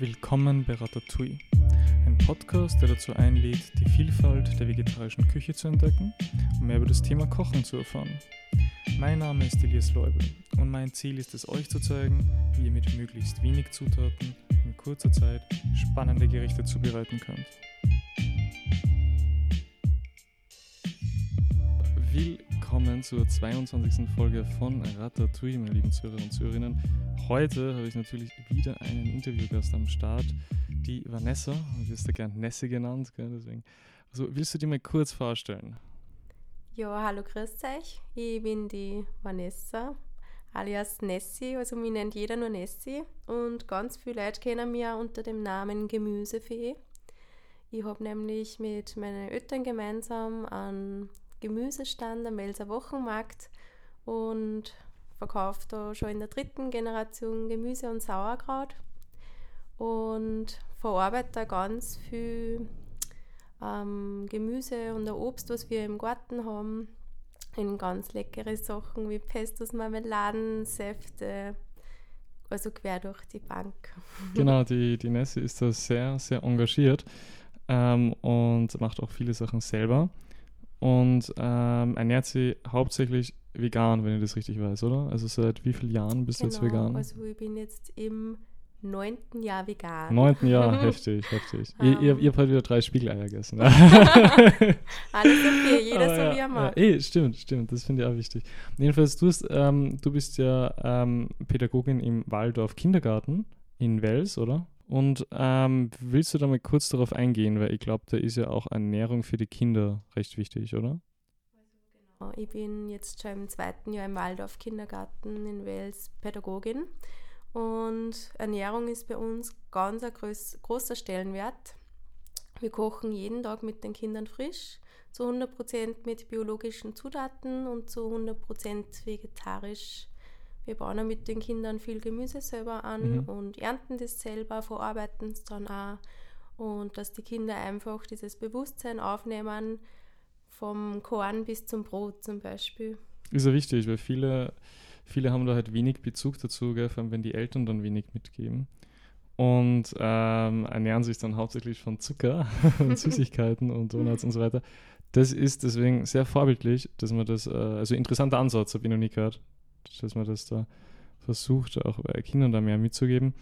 Willkommen bei Ratatouille, ein Podcast, der dazu einlädt, die Vielfalt der vegetarischen Küche zu entdecken und mehr über das Thema Kochen zu erfahren. Mein Name ist Elias Leubel und mein Ziel ist es, euch zu zeigen, wie ihr mit möglichst wenig Zutaten in kurzer Zeit spannende Gerichte zubereiten könnt. Willkommen zur 22. Folge von Ratatouille, meine lieben Zuhörer und Zuhörerinnen. Heute habe ich natürlich wieder einen Interviewgast am Start, die Vanessa. Du wirst ja gern Nessie genannt, gell? deswegen. Also willst du dir mal kurz vorstellen? Ja, hallo, grüß euch. Ich bin die Vanessa, alias Nessie. Also, mich nennt jeder nur Nessie. Und ganz viele Leute kennen mich auch unter dem Namen Gemüsefee. Ich habe nämlich mit meinen Eltern gemeinsam einen Gemüsestand am Welser Wochenmarkt und verkaufe da schon in der dritten Generation Gemüse und Sauerkraut und verarbeite da ganz viel ähm, Gemüse und Obst, was wir im Garten haben, in ganz leckere Sachen wie Pestos, Marmeladen, Säfte, also quer durch die Bank. Genau, die, die Nessie ist da sehr, sehr engagiert ähm, und macht auch viele Sachen selber und ähm, ernährt sie hauptsächlich vegan, wenn ich das richtig weiß, oder? Also seit wie vielen Jahren bist genau, du jetzt vegan? Also ich bin jetzt im neunten Jahr vegan. Neunten Jahr, heftig, heftig. Um. Ihr, ihr, ihr habt heute wieder drei Spiegeleier gegessen. Alles okay, jeder Aber so ja, wie er mag. Ja, eh, stimmt, stimmt, das finde ich auch wichtig. Jedenfalls, du, hast, ähm, du bist ja ähm, Pädagogin im Waldorf Kindergarten in Wels, oder? Und ähm, willst du da mal kurz darauf eingehen, weil ich glaube, da ist ja auch Ernährung für die Kinder recht wichtig, oder? Genau, Ich bin jetzt schon im zweiten Jahr im Waldorf Kindergarten in Wels Pädagogin und Ernährung ist bei uns ganz ein groß, großer Stellenwert. Wir kochen jeden Tag mit den Kindern frisch, zu 100% mit biologischen Zutaten und zu 100% vegetarisch. Wir bauen auch mit den Kindern viel Gemüse selber an Mhm. und ernten das selber, verarbeiten es dann auch. Und dass die Kinder einfach dieses Bewusstsein aufnehmen, vom Korn bis zum Brot zum Beispiel. Ist ja wichtig, weil viele, viele haben da halt wenig Bezug dazu, gell, vor allem wenn die Eltern dann wenig mitgeben. Und ähm, ernähren sich dann hauptsächlich von Zucker und Süßigkeiten und Donuts und so weiter. Das ist deswegen sehr vorbildlich, dass man das, äh, also interessanter Ansatz, habe ich noch nie gehört, dass man das da versucht, auch bei Kindern da mehr mitzugeben.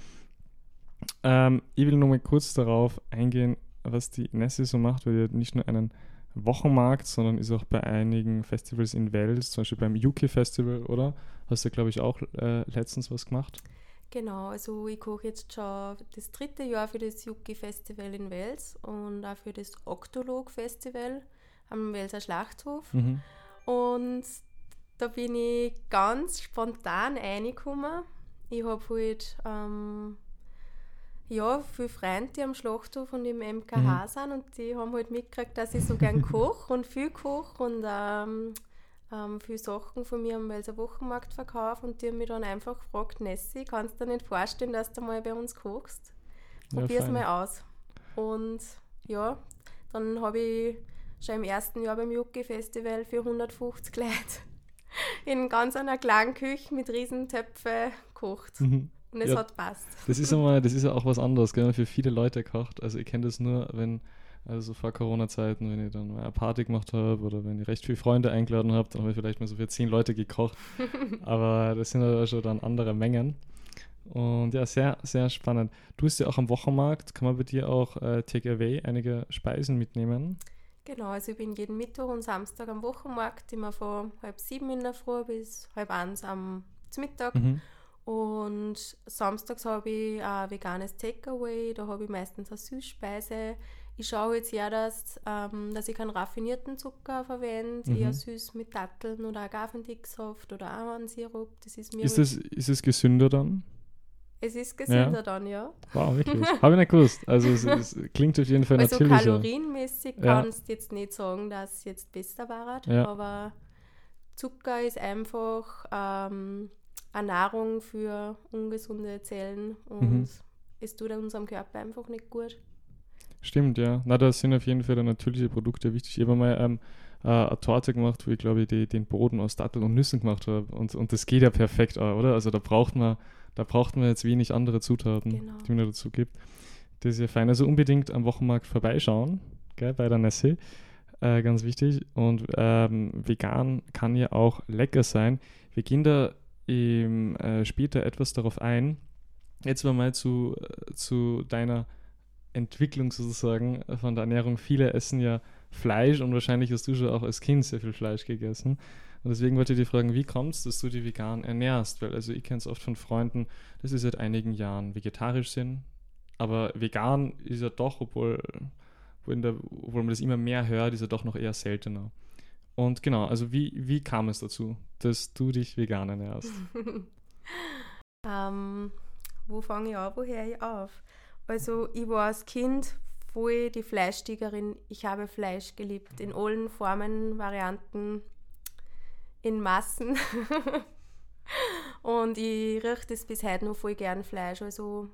Ähm, ich will nur mal kurz darauf eingehen, was die Nessie so macht, weil die hat nicht nur einen Wochenmarkt, sondern ist auch bei einigen Festivals in Wels, zum Beispiel beim UK Festival, oder? Hast du, glaube ich, auch äh, letztens was gemacht? Genau, also ich koche jetzt schon das dritte Jahr für das Yuki Festival in Wels und auch für das Oktolog Festival am Welser Schlachthof. Mhm. Und da bin ich ganz spontan reingekommen. Ich habe halt ähm, ja, viele Freunde, die am Schlachthof und im MKH Mhm. sind und die haben halt mitgekriegt, dass ich so gern koche und viel koche und ähm, ähm, viele Sachen von mir am Welser Wochenmarkt verkaufe und die haben mich dann einfach gefragt, Nessie, kannst du dir nicht vorstellen, dass du mal bei uns kochst? Ja, Probier's fein. mal aus. Und ja, dann habe ich schon im ersten Jahr beim Yuki Festival für 150 Leute in ganz einer kleinen Küche mit riesen Töpfe gekocht. Mhm. Und es Ja. hat passt. Das ist einmal, das ist ja auch was anderes, gell? für viele Leute kocht. Also ich kenne das nur, wenn, also vor Corona-Zeiten, wenn ich dann mal eine Party gemacht habe oder wenn ich recht viele Freunde eingeladen habe, dann habe ich vielleicht mal so für zehn Leute gekocht. Aber das sind ja schon dann andere Mengen. Und ja, sehr, sehr spannend. Du bist ja auch am Wochenmarkt. Kann man bei dir auch äh, Takeaway einige Speisen mitnehmen? Genau, also ich bin jeden Mittwoch und Samstag am Wochenmarkt, immer von halb sieben in der Früh bis halb eins am Mittag. Mhm. Und samstags habe ich ein veganes Takeaway, da habe ich meistens eine Süßspeise. Ich schaue jetzt ja, dass, ähm, dass ich keinen raffinierten Zucker verwende, Mhm. eher süß mit Datteln oder Agavendicksaft oder Ahornsirup. Das ist mir Ist es, ist es gesünder dann? Es ist gesünder dann, ja. Wow, wirklich. Habe ich nicht gewusst. Also es, es klingt auf jeden Fall Also natürlicher. kalorienmäßig Ja. kannst du jetzt nicht sagen, dass es jetzt besser war, Ja. aber Zucker ist einfach ähm, eine Nahrung für ungesunde Zellen und Mhm. es tut unserem Körper einfach nicht gut. Stimmt, ja. Na, da sind auf jeden Fall natürliche Produkte wichtig. Ich habe mal ähm, äh, eine Torte gemacht, wo ich glaube, ich die, den Boden aus Datteln und Nüssen gemacht habe. Und, und das geht ja perfekt, auch, oder? Also da braucht man, Da braucht man jetzt wenig andere Zutaten, Genau. die man da dazu gibt. Das ist ja fein. Also unbedingt am Wochenmarkt vorbeischauen, gell, bei der Nessie. Äh, ganz wichtig. Und ähm, vegan kann ja auch lecker sein. Wir gehen da im, äh, später etwas darauf ein. Jetzt mal zu, äh, zu deiner Entwicklung sozusagen von der Ernährung. Viele essen ja Fleisch und wahrscheinlich hast du schon auch als Kind sehr viel Fleisch gegessen. Und deswegen wollte ich dich fragen, wie kommt es, dass du dich vegan ernährst? Weil also ich kenne es oft von Freunden, dass sie seit einigen Jahren vegetarisch sind. Aber vegan ist ja doch, obwohl, der, obwohl man das immer mehr hört, ist ja doch noch eher seltener. Und genau, also wie, wie kam es dazu, dass du dich vegan ernährst? ähm, wo fange ich an, wo höre ich auf? Also ich war als Kind voll die Fleischtigerin. Ich habe Fleisch geliebt, in allen Formen, Varianten, in Massen. Und ich rieche das bis heute noch voll gern Fleisch. Also,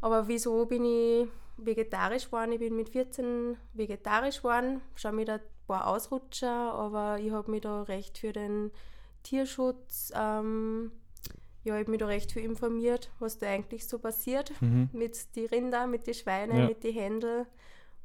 aber wieso bin ich vegetarisch geworden? Ich bin mit 14 vegetarisch geworden, schon mit ein paar Ausrutscher, aber ich habe mich da recht für den Tierschutz, ähm, ja, ich habe mich da recht viel informiert, was da eigentlich so passiert Mhm. mit den Rinder, mit den Schweinen, Ja. mit den Händel.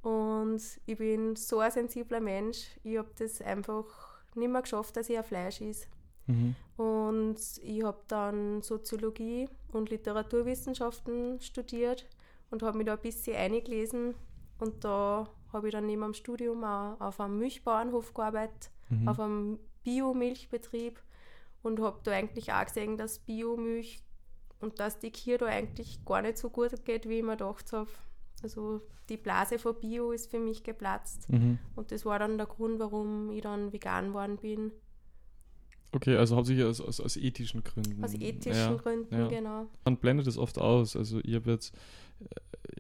Und ich bin so ein sensibler Mensch. Ich habe das einfach nicht mehr geschafft, dass ich ein Fleisch is. Mhm. Und ich habe dann Soziologie und Literaturwissenschaften studiert und habe mich da ein bisschen eingelesen. Und da habe ich dann neben dem Studium auch auf einem Milchbauernhof gearbeitet, Mhm. auf einem Biomilchbetrieb und habe da eigentlich auch gesehen, dass Biomilch und dass die Kühe da eigentlich gar nicht so gut geht, wie ich mir gedacht habe. Also die Blase von Bio ist für mich geplatzt. Mhm. Und das war dann der Grund, warum ich dann vegan geworden bin. Okay, also hauptsächlich aus, aus, aus ethischen Gründen. Aus ethischen ja. Gründen, ja. genau. Man blendet das oft aus. Also ich habe jetzt,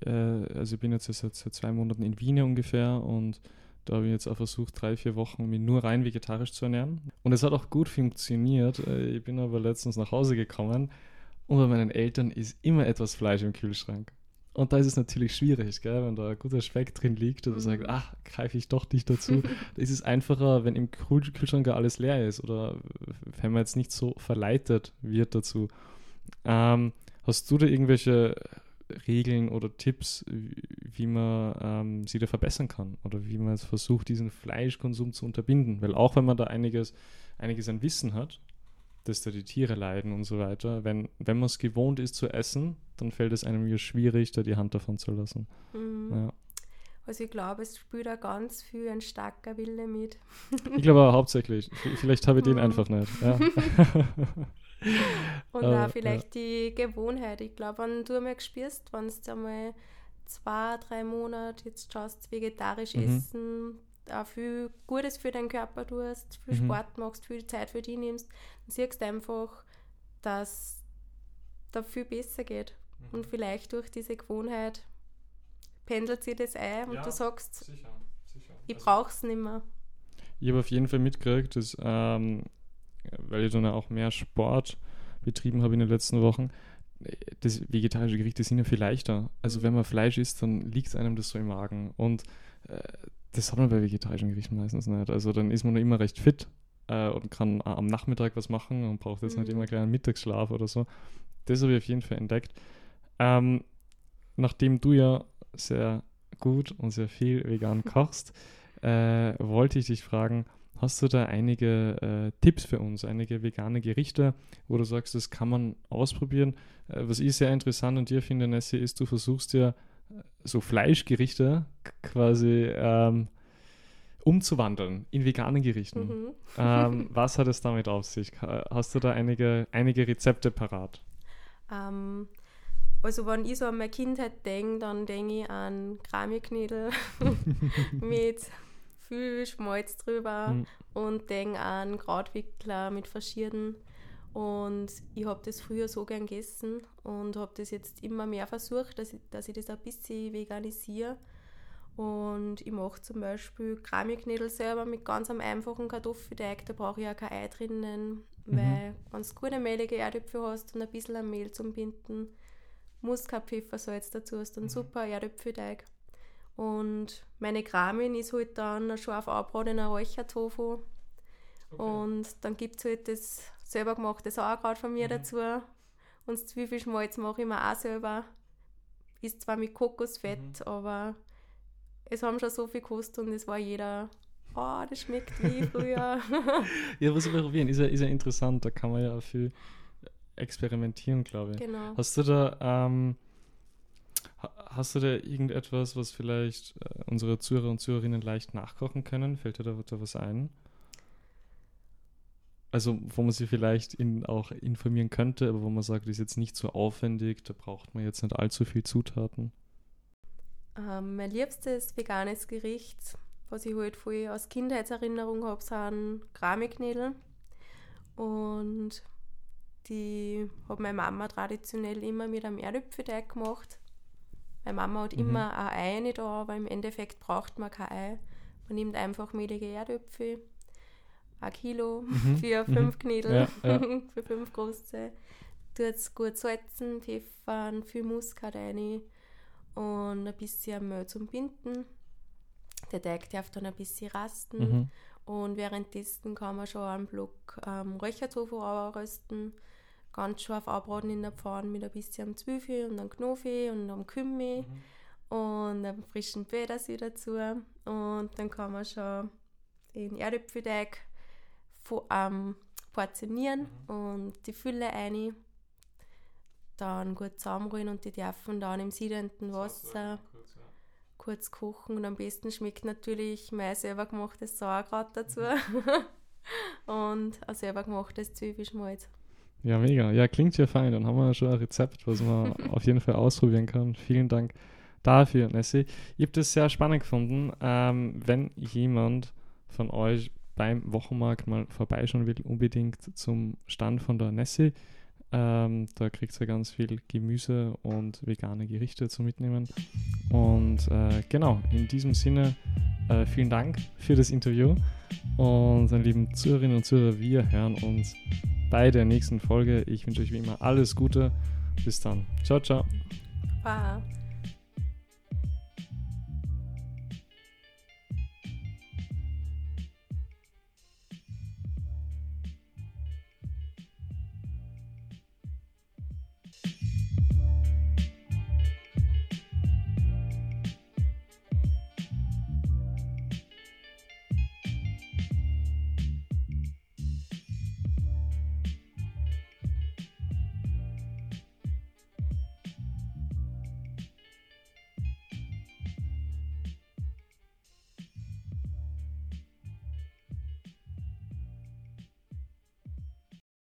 äh, also ich bin jetzt seit, seit zwei Monaten in Wien ungefähr und da habe ich jetzt auch versucht, drei, vier Wochen mich nur rein vegetarisch zu ernähren. Und es hat auch gut funktioniert. Äh, Ich bin aber letztens nach Hause gekommen und bei meinen Eltern ist immer etwas Fleisch im Kühlschrank. Und da ist es natürlich schwierig, gell? wenn da ein guter Speck drin liegt und sagt, Mhm. ach, greife ich doch nicht dazu. da ist es einfacher, wenn im Kühl Kühlschrank gar alles leer ist oder wenn man jetzt nicht so verleitet wird dazu. Ähm, hast du da irgendwelche Regeln oder Tipps, wie, wie man ähm, sie da verbessern kann oder wie man jetzt versucht, diesen Fleischkonsum zu unterbinden? Weil auch wenn man da einiges, einiges an Wissen hat, dass da die Tiere leiden und so weiter, wenn, wenn man es gewohnt ist zu essen, dann fällt es einem ja schwierig, da die Hand davon zu lassen. Mhm. Ja. Also ich glaube, es spielt da ganz viel ein starker Wille mit. Ich glaube aber hauptsächlich. Vielleicht habe ich den Mhm. einfach nicht. Ja. Und Aber, auch vielleicht die Gewohnheit. Ich glaube, wenn du einmal spürst, wenn du einmal zwei, drei Monate jetzt schaust, vegetarisch Mhm. essen, auch viel Gutes für deinen Körper tust, viel Mhm. Sport machst, viel Zeit für dich nimmst, dann siehst du einfach, dass da viel besser geht. Mhm. Und vielleicht durch diese Gewohnheit pendelt sich das ein und Ja, du sagst, Sicher, sicher. ich brauche es nicht mehr. Ich habe auf jeden Fall mitgekriegt, dass, ähm, weil ich dann auch mehr Sport betrieben habe in den letzten Wochen, das vegetarische Gerichte sind ja viel leichter. Also Mhm. wenn man Fleisch isst, dann liegt einem das so im Magen. Und äh, das hat man bei vegetarischen Gerichten meistens nicht. Also dann ist man noch immer recht fit äh, und kann a- am Nachmittag was machen und braucht jetzt nicht Mhm. immer gleich einen Mittagsschlaf oder so. Das habe ich auf jeden Fall entdeckt. Ähm, nachdem du ja sehr gut und sehr viel vegan kochst, äh, wollte ich dich fragen, hast du da einige äh, Tipps für uns, einige vegane Gerichte, wo du sagst, das kann man ausprobieren? Äh, was ich sehr interessant an dir finde, Nessie, ist, du versuchst ja äh, so Fleischgerichte quasi ähm, umzuwandeln in vegane Gerichten. Mhm. Ähm, was hat es damit auf sich? Hast du da einige, einige Rezepte parat? Ähm, also wenn ich so an meine Kindheit denke, dann denke ich an Kramiknädel mit viel Schmalz drüber Mhm. und denke an Krautwickler mit verschiedenen. Und ich habe das früher so gern gegessen und habe das jetzt immer mehr versucht, dass ich, dass ich das ein bisschen veganisiere. Und ich mache zum Beispiel Kramiknädel selber mit ganz einem einfachen Kartoffelteig. Da brauche ich ja kein Ei drinnen, Mhm. weil wenn du gute mehlige Erdäpfel hast und ein bisschen Mehl zum Binden, musst kein Pfeffersalz dazu, hast dann Mhm. super Erdäpfelteig. Und meine Kramin ist halt dann ein scharf angebratener Räuchertofu. Und dann gibt es halt das selber gemachte Sauerkraut von mir Mhm. dazu. Und das Zwiebelschmalz mache ich mir auch selber. Ist zwar mit Kokosfett, mhm. aber es haben schon so viel gekostet und es war jeder, oh, das schmeckt wie früher. ja, was wir probieren, ist ja, ist ja interessant, da kann man ja viel experimentieren, glaube ich. Genau. Hast du da, ähm, hast du da irgendetwas, was vielleicht äh, unsere Zuhörer und Zuhörerinnen leicht nachkochen können? Fällt dir da, da was ein? Also wo man sich vielleicht in, auch informieren könnte, aber wo man sagt, das ist jetzt nicht so aufwendig, da braucht man jetzt nicht allzu viel Zutaten. Ähm, mein liebstes veganes Gericht, was ich halt voll aus Kindheitserinnerung habe, sind Kramiknädel. Und die hat meine Mama traditionell immer mit einem Erdäpfelteig gemacht. Meine Mama hat mhm. immer ein Ei nicht da, aber im Endeffekt braucht man kein Ei. Man nimmt einfach mehlige Erdäpfel, ein Kilo mhm. für mhm. fünf Knädel, ja, ja. für fünf große. Tut es gut salzen, pfeffern, viel Muskat rein und ein bisschen Mehl zum Binden. Der Teig darf dann ein bisschen rasten mhm. und währenddessen kann man schon einen Block ähm, Räuchertofu rösten, ganz scharf abbraten in der Pfanne mit ein bisschen Zwiebel und einem Knofi und einem Kümmel mhm. und einem frischen Petersil dazu und dann kann man schon den Erdäpfelteig ähm, portionieren mhm. und die Fülle ein, dann gut zusammenrühren und die dürfen dann im siedenden Wasser kurz, ja. kurz, kochen und am besten schmeckt natürlich mein selber gemachtes Sauerkraut dazu mhm. und ein selber gemachtes Zwiebelschmalz. Ja, mega. Ja, klingt ja fein. Dann haben wir schon ein Rezept, was man auf jeden Fall ausprobieren kann. Vielen Dank dafür, Nessie. Ich habe das sehr spannend gefunden. Ähm, wenn jemand von euch beim Wochenmarkt mal vorbeischauen will, unbedingt zum Stand von der Nessie. Ähm, da kriegt ihr ganz viel Gemüse und vegane Gerichte zu mitnehmen. Und äh, genau, in diesem Sinne, äh, vielen Dank für das Interview. Und meine lieben Zuhörerinnen und Zuhörer, wir hören uns bei der nächsten Folge. Ich wünsche euch wie immer alles Gute. Bis dann. Ciao, ciao. Bye.